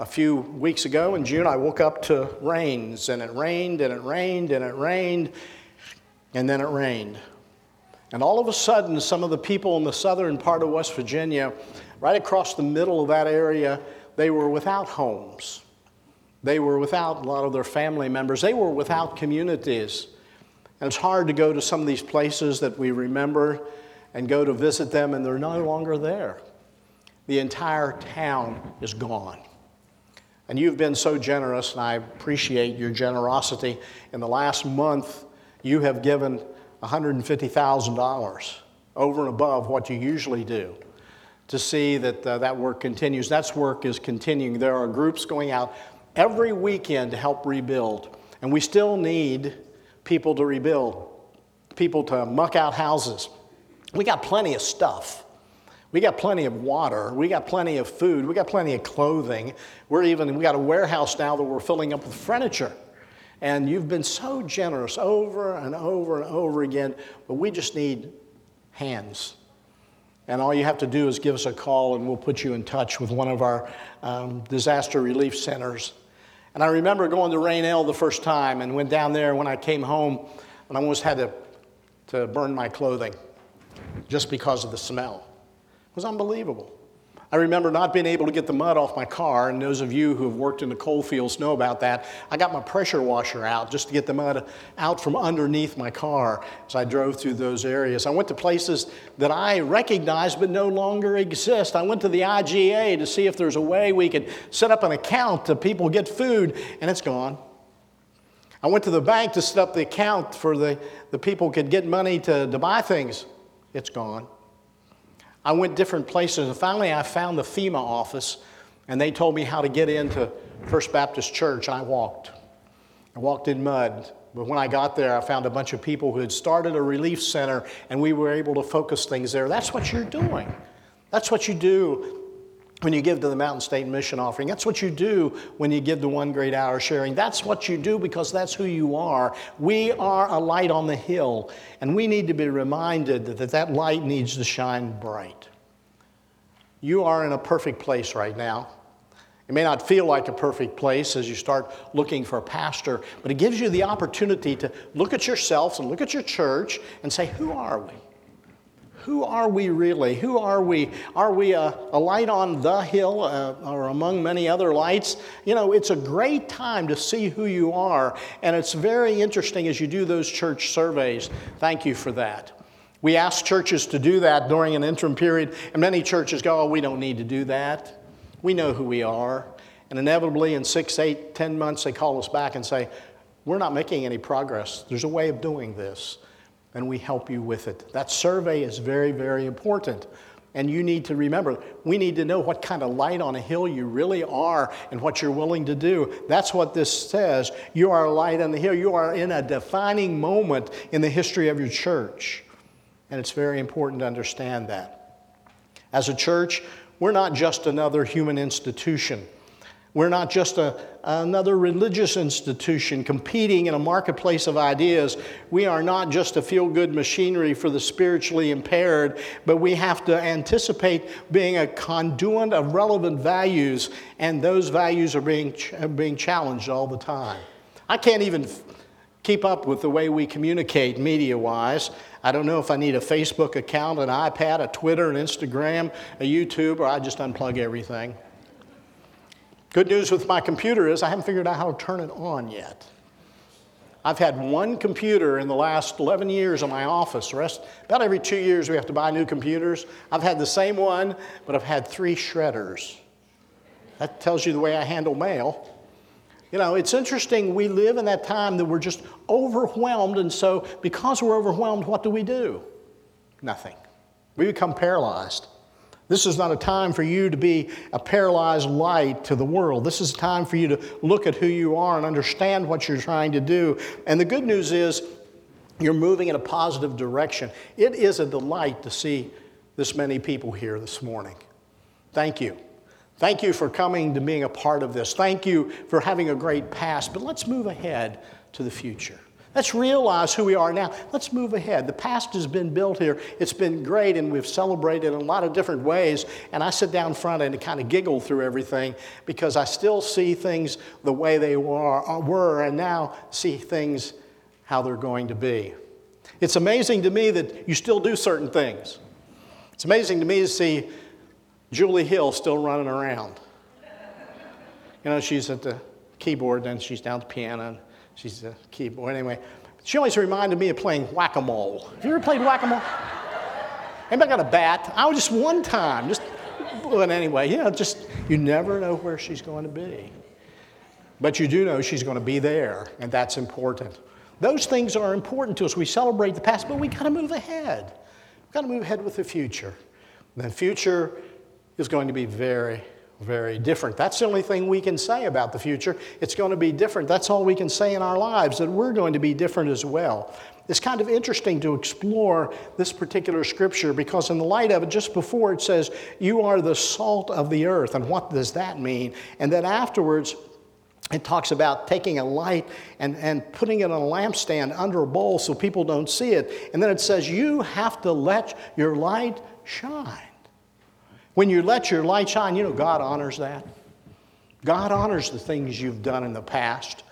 a few weeks ago in June, I woke up to rains, and it rained, and it rained, and it rained, and then it rained. And all of a sudden, some of the people in the southern part of West Virginia, right across the middle of that area, they were without homes. They were without a lot of their family members. They were without communities. And it's hard to go to some of these places that we remember and go to visit them, and they're no longer there. The entire town is gone. And you've been so generous, and I appreciate your generosity. In the last month, you have given $150,000 over and above what you usually do to see that uh, that work continues. That work is continuing. There are groups going out every weekend to help rebuild, and we still need people to rebuild, people to muck out houses. We got plenty of stuff. We got plenty of water. We got plenty of food. We got plenty of clothing. We're even, we got a warehouse now that we're filling up with furniture. And you've been so generous over and over and over again, but we just need hands. And all you have to do is give us a call, and we'll put you in touch with one of our um, disaster relief centers. And I remember going to Rainelle the first time and went down there when I came home and I almost had to, to burn my clothing just because of the smell. It was unbelievable. I remember not being able to get the mud off my car, and those of you who have worked in the coal fields know about that. I got my pressure washer out just to get the mud out from underneath my car as I drove through those areas. I went to places that I recognized but no longer exist. I went to the IGA to see if there's a way we could set up an account to people get food, and it's gone. I went to the bank to set up the account for the, the people could get money to, to buy things. It's gone. I went different places, and finally I found the FEMA office, and they told me how to get into First Baptist Church. I walked. I walked in mud. But when I got there, I found a bunch of people who had started a relief center, and we were able to focus things there. That's what you're doing. That's what you do when you give to the Mountain State Mission Offering. That's what you do when you give to One Great Hour Sharing. That's what you do because that's who you are. We are a light on the hill, and we need to be reminded that that light needs to shine bright. You are in a perfect place right now. It may not feel like a perfect place as you start looking for a pastor, but it gives you the opportunity to look at yourselves and look at your church and say, Who are we? Who are we really? Who are we? Are we a, a light on the hill uh, or among many other lights? You know, it's a great time to see who you are, and it's very interesting as you do those church surveys. Thank you for that. We ask churches to do that during an interim period, and many churches go, Oh, we don't need to do that. We know who we are. And inevitably, in six, eight, ten months, they call us back and say, We're not making any progress. There's a way of doing this and we help you with it. That survey is very, very important. And you need to remember, we need to know what kind of light on a hill you really are and what you're willing to do. That's what this says. You are a light on the hill. You are in a defining moment in the history of your church. And it's very important to understand that. As a church, we're not just another human institution. We're not just a, another religious institution competing in a marketplace of ideas. We are not just a feel good machinery for the spiritually impaired, but we have to anticipate being a conduit of relevant values, and those values are being, being challenged all the time. I can't even keep up with the way we communicate media wise. I don't know if I need a Facebook account, an iPad, a Twitter, an Instagram, a YouTube, or I just unplug everything. Good news with my computer is I haven't figured out how to turn it on yet. I've had one computer in the last 11 years in my office. The rest, about every two years, we have to buy new computers. I've had the same one, but I've had three shredders. That tells you the way I handle mail. You know, it's interesting. We live in that time that we're just overwhelmed, and so because we're overwhelmed, what do we do? Nothing. We become paralyzed. This is not a time for you to be a paralyzed light to the world. This is a time for you to look at who you are and understand what you're trying to do. And the good news is, you're moving in a positive direction. It is a delight to see this many people here this morning. Thank you. Thank you for coming to being a part of this. Thank you for having a great past. But let's move ahead to the future. Let's realize who we are now. Let's move ahead. The past has been built here. It's been great, and we've celebrated in a lot of different ways. And I sit down front and kind of giggle through everything because I still see things the way they were, uh, and now see things how they're going to be. It's amazing to me that you still do certain things. It's amazing to me to see Julie Hill still running around. You know, she's at the keyboard, then she's down at the piano. She's a keyboard. Anyway, she always reminded me of playing whack a mole. Have you ever played whack a mole? Anybody got a bat? I was just one time. Just, but anyway, yeah, just you never know where she's going to be. But you do know she's going to be there, and that's important. Those things are important to us. We celebrate the past, but we got to move ahead. We've got to move ahead with the future. And the future is going to be very, very different. That's the only thing we can say about the future. It's going to be different. That's all we can say in our lives, that we're going to be different as well. It's kind of interesting to explore this particular scripture because, in the light of it, just before it says, You are the salt of the earth. And what does that mean? And then afterwards, it talks about taking a light and, and putting it on a lampstand under a bowl so people don't see it. And then it says, You have to let your light shine. When you let your light shine, you know, God honors that. God honors the things you've done in the past.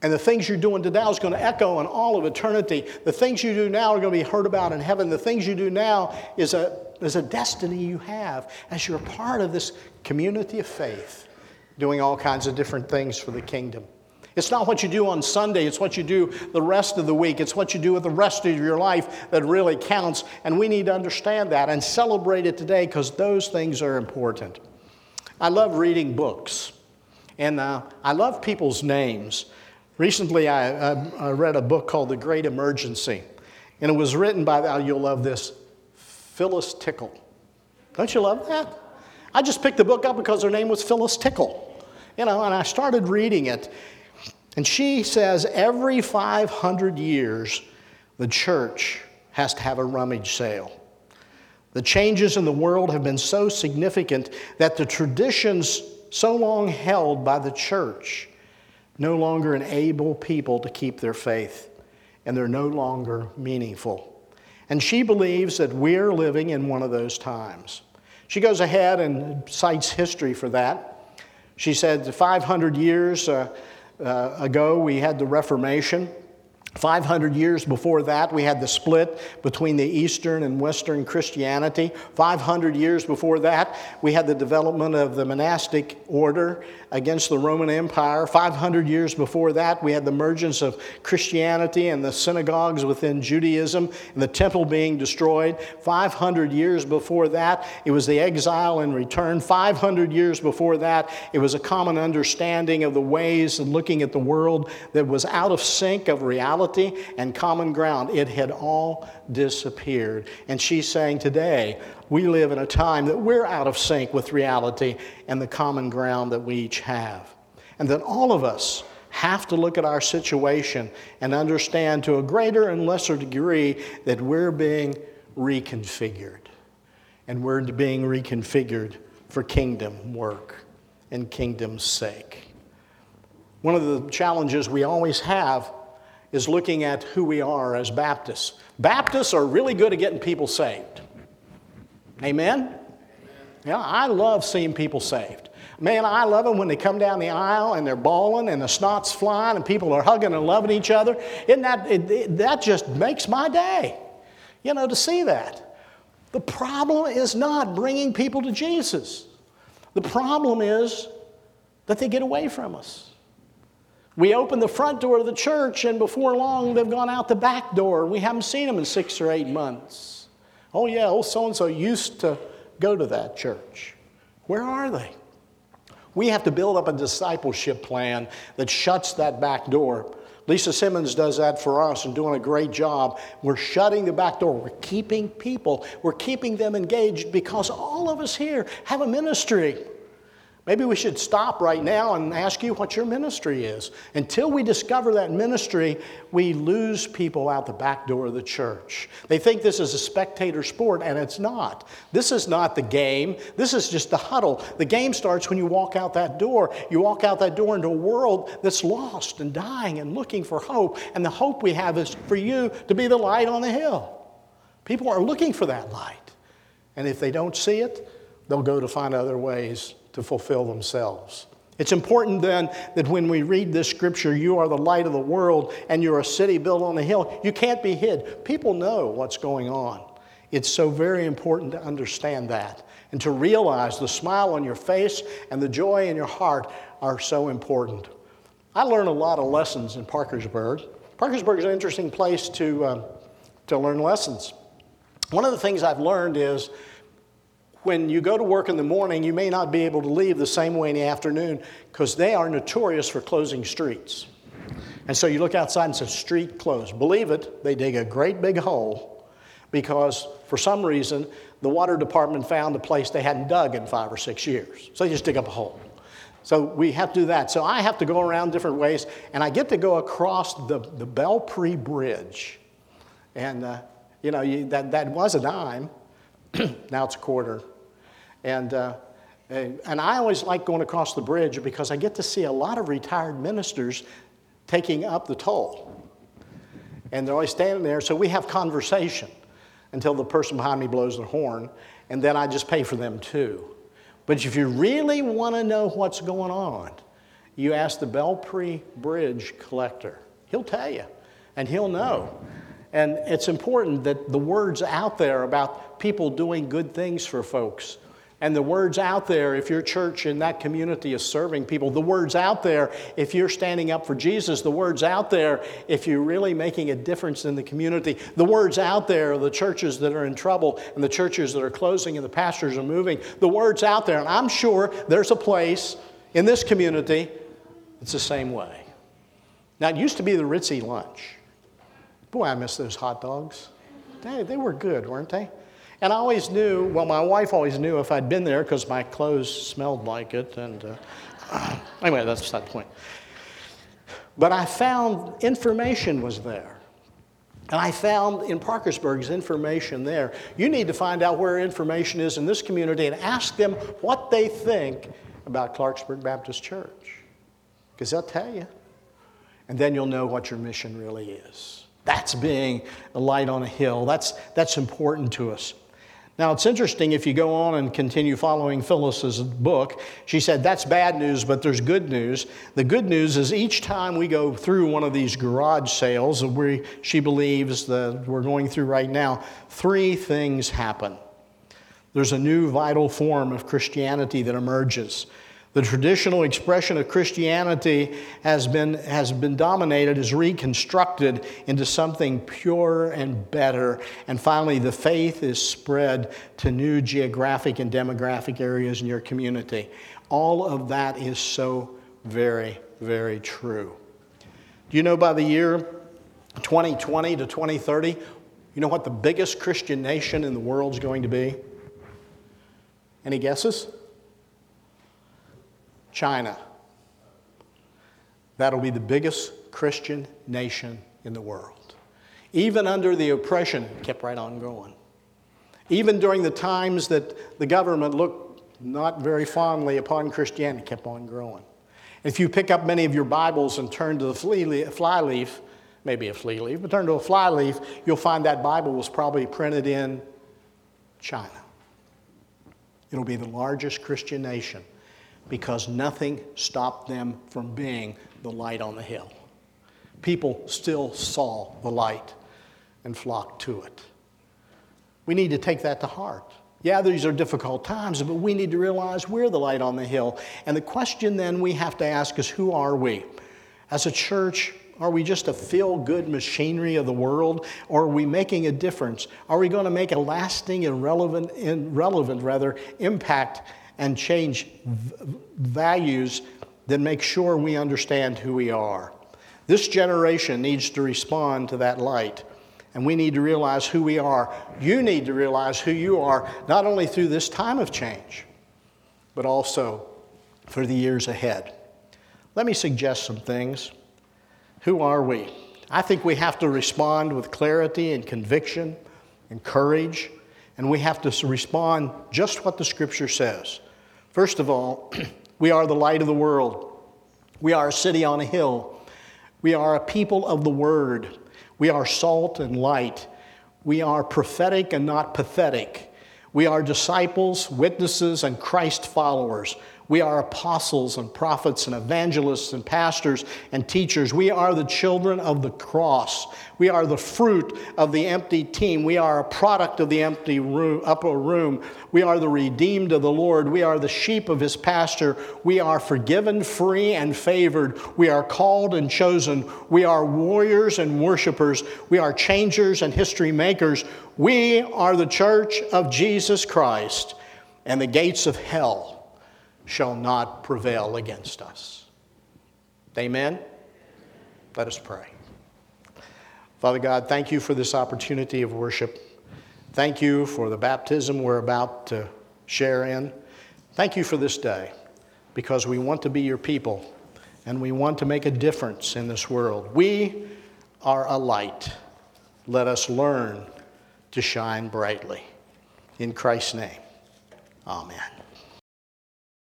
And the things you're doing today is going to echo in all of eternity. The things you do now are going to be heard about in heaven. The things you do now is a, is a destiny you have as you're part of this community of faith, doing all kinds of different things for the kingdom. It's not what you do on Sunday, it's what you do the rest of the week. It's what you do with the rest of your life that really counts. And we need to understand that and celebrate it today because those things are important. I love reading books, and uh, I love people's names. Recently, I, I, I, read a book called The Great Emergence, and it was written by, oh, you'll love this, Phyllis Tickle. Don't you love that? I just picked the book up because her name was Phyllis Tickle. You know, and I started reading it, and she says every 500 years, the church has to have a rummage sale. The changes in the world have been so significant that the traditions so long held by the church no longer enable people to keep their faith, and they're no longer meaningful. And she believes that we're living in one of those times. She goes ahead and cites history for that. She said 500 years. Uh, uh, ago, we had the Reformation. 500 years before that, we had the split between the Eastern and Western Christianity. 500 years before that, we had the development of the monastic order against the Roman Empire. 500 years before that, we had the emergence of Christianity and the synagogues within Judaism and the temple being destroyed. 500 years before that, it was the exile and return. 500 years before that, it was a common understanding of the ways and looking at the world that was out of sync of reality and common ground. It had all disappeared. And she's saying today, we live in a time that we're out of sync with reality and the common ground that we each have. And that all of us have to look at our situation and understand to a greater and lesser degree that we're being reconfigured. And we're being reconfigured for kingdom work and kingdom's sake. One of the challenges we always have is looking at who we are as Baptists. Baptists are really good at getting people saved. Amen? Yeah, I love seeing people saved. Man, I love them when they come down the aisle and they're bawling and the snot's flying and people are hugging and loving each other. Isn't that, it, it, that just makes my day, you know, to see that. The problem is not bringing people to Jesus. The problem is that they get away from us. We open the front door of the church, and before long, they've gone out the back door. We haven't seen them in six or eight months. Oh, yeah, old so and so used to go to that church. Where are they? We have to build up a discipleship plan that shuts that back door. Lisa Simmons does that for us and doing a great job. We're shutting the back door. We're keeping people, we're keeping them engaged because all of us here have a ministry. Maybe we should stop right now and ask you what your ministry is. Until we discover that ministry, we lose people out the back door of the church. They think this is a spectator sport, and it's not. This is not the game, this is just the huddle. The game starts when you walk out that door. You walk out that door into a world that's lost and dying and looking for hope. And the hope we have is for you to be the light on the hill. People are looking for that light. And if they don't see it, they'll go to find other ways to fulfill themselves. It's important then that when we read this scripture, you are the light of the world and you're a city built on a hill, you can't be hid. People know what's going on. It's so very important to understand that and to realize the smile on your face and the joy in your heart are so important. I learned a lot of lessons in Parkersburg. Parkersburg is an interesting place to, uh, to learn lessons. One of the things I've learned is when you go to work in the morning, you may not be able to leave the same way in the afternoon because they are notorious for closing streets. And so you look outside and say, street closed. Believe it, they dig a great big hole because for some reason the water department found a place they hadn't dug in five or six years. So they just dig up a hole. So we have to do that. So I have to go around different ways, and I get to go across the, the Belpre Bridge. And, uh, you know, you, that, that was a dime. now it's a quarter. And, uh, and I always like going across the bridge because I get to see a lot of retired ministers taking up the toll. And they're always standing there, so we have conversation until the person behind me blows their horn, and then I just pay for them too. But if you really want to know what's going on, you ask the Belpre Bridge collector. He'll tell you, and he'll know. And it's important that the word's out there about people doing good things for folks and the word's out there if your church in that community is serving people. The word's out there if you're standing up for Jesus. The word's out there if you're really making a difference in the community. The word's out there the churches that are in trouble and the churches that are closing and the pastors are moving. The word's out there. And I'm sure there's a place in this community that's the same way. Now, it used to be the Ritzy lunch. Boy, I miss those hot dogs. They, they were good, weren't they? And I always knew, well, my wife always knew if I'd been there because my clothes smelled like it. And uh, anyway, that's that point. But I found information was there. And I found in Parkersburg's information there. You need to find out where information is in this community and ask them what they think about Clarksburg Baptist Church. Because they'll tell you. And then you'll know what your mission really is. That's being a light on a hill. That's, that's important to us. Now, it's interesting if you go on and continue following Phyllis's book. She said, That's bad news, but there's good news. The good news is each time we go through one of these garage sales we, she believes that we're going through right now, three things happen. There's a new vital form of Christianity that emerges. The traditional expression of Christianity has been, has been dominated, is reconstructed into something pure and better. And finally, the faith is spread to new geographic and demographic areas in your community. All of that is so very, very true. Do you know by the year 2020 to 2030, you know what the biggest Christian nation in the world is going to be? Any guesses? China. That'll be the biggest Christian nation in the world. Even under the oppression, kept right on going. Even during the times that the government looked not very fondly upon Christianity, kept on growing. If you pick up many of your Bibles and turn to the flyleaf, maybe a flea leaf, but turn to a flyleaf, you'll find that Bible was probably printed in China. It'll be the largest Christian nation because nothing stopped them from being the light on the hill. People still saw the light and flocked to it. We need to take that to heart. Yeah, these are difficult times, but we need to realize we're the light on the hill. And the question then we have to ask is who are we? As a church, are we just a feel good machinery of the world? Or are we making a difference? Are we going to make a lasting and relevant, relevant rather, impact and change v- values that make sure we understand who we are. This generation needs to respond to that light. And we need to realize who we are. You need to realize who you are, not only through this time of change, but also for the years ahead. Let me suggest some things. Who are we? I think we have to respond with clarity and conviction and courage, and we have to respond just what the scripture says. First of all, we are the light of the world. We are a city on a hill. We are a people of the word. We are salt and light. We are prophetic and not pathetic. We are disciples, witnesses, and Christ followers. We are apostles and prophets and evangelists and pastors and teachers. We are the children of the cross. We are the fruit of the empty tomb. We are a product of the empty room, upper room. We are the redeemed of the Lord. We are the sheep of his pasture. We are forgiven, free, and favored. We are called and chosen. We are warriors and worshipers. We are changers and history makers. We are the church of Jesus Christ, and the gates of hell shall not prevail against us. Amen? Let us pray. Father God, thank you for this opportunity of worship. Thank you for the baptism we're about to share in. Thank you for this day because we want to be your people and we want to make a difference in this world. We are a light. Let us learn to shine brightly. In Christ's name, amen.